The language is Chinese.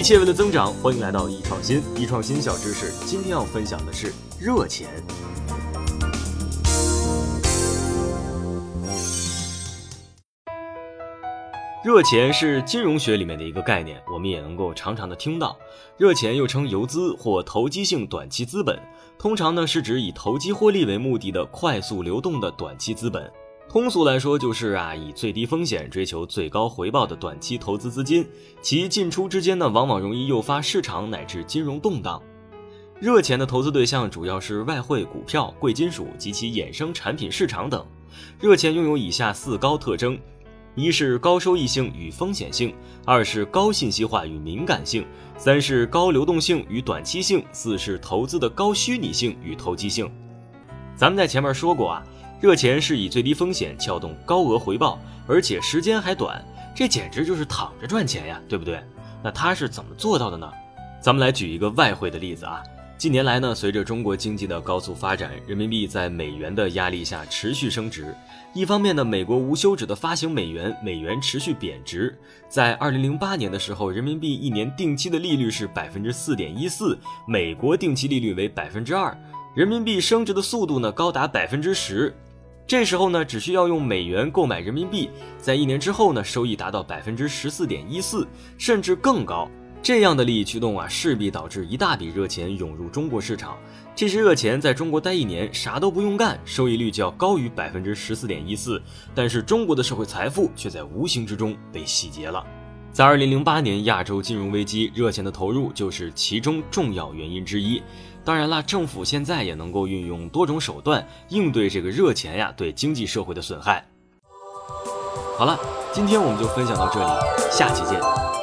一切为了增长，欢迎来到易创新。易创新小知识，今天要分享的是热钱。热钱是金融学里面的一个概念，我们也能够常常的听到。热钱又称游资或投机性短期资本，通常呢是指以投机获利为目的的快速流动的短期资本。通俗来说，就是啊，以最低风险追求最高回报的短期投资资金，其进出之间呢，往往容易诱发市场乃至金融动荡。热钱的投资对象主要是外汇、股票、贵金属及其衍生产品市场等。热钱拥有以下四高特征：一是高收益性与风险性；二是高信息化与敏感性；三是高流动性与短期性；四是投资的高虚拟性与投机性。咱们在前面说过啊。热钱是以最低风险撬动高额回报，而且时间还短，这简直就是躺着赚钱呀，对不对？那他是怎么做到的呢？咱们来举一个外汇的例子啊。近年来呢，随着中国经济的高速发展，人民币在美元的压力下持续升值。一方面呢，美国无休止的发行美元，美元持续贬值。在二零零八年的时候，人民币一年定期的利率是百分之四点一四，美国定期利率为百分之二，人民币升值的速度呢高达百分之十。这时候呢，只需要用美元购买人民币，在一年之后呢，收益达到百分之十四点一四，甚至更高。这样的利益驱动啊，势必导致一大笔热钱涌入中国市场。这些热钱在中国待一年，啥都不用干，收益率就要高于百分之十四点一四。但是中国的社会财富却在无形之中被洗劫了。在二零零八年亚洲金融危机，热钱的投入就是其中重要原因之一。当然了，政府现在也能够运用多种手段应对这个热钱呀对经济社会的损害。好了，今天我们就分享到这里，下期见。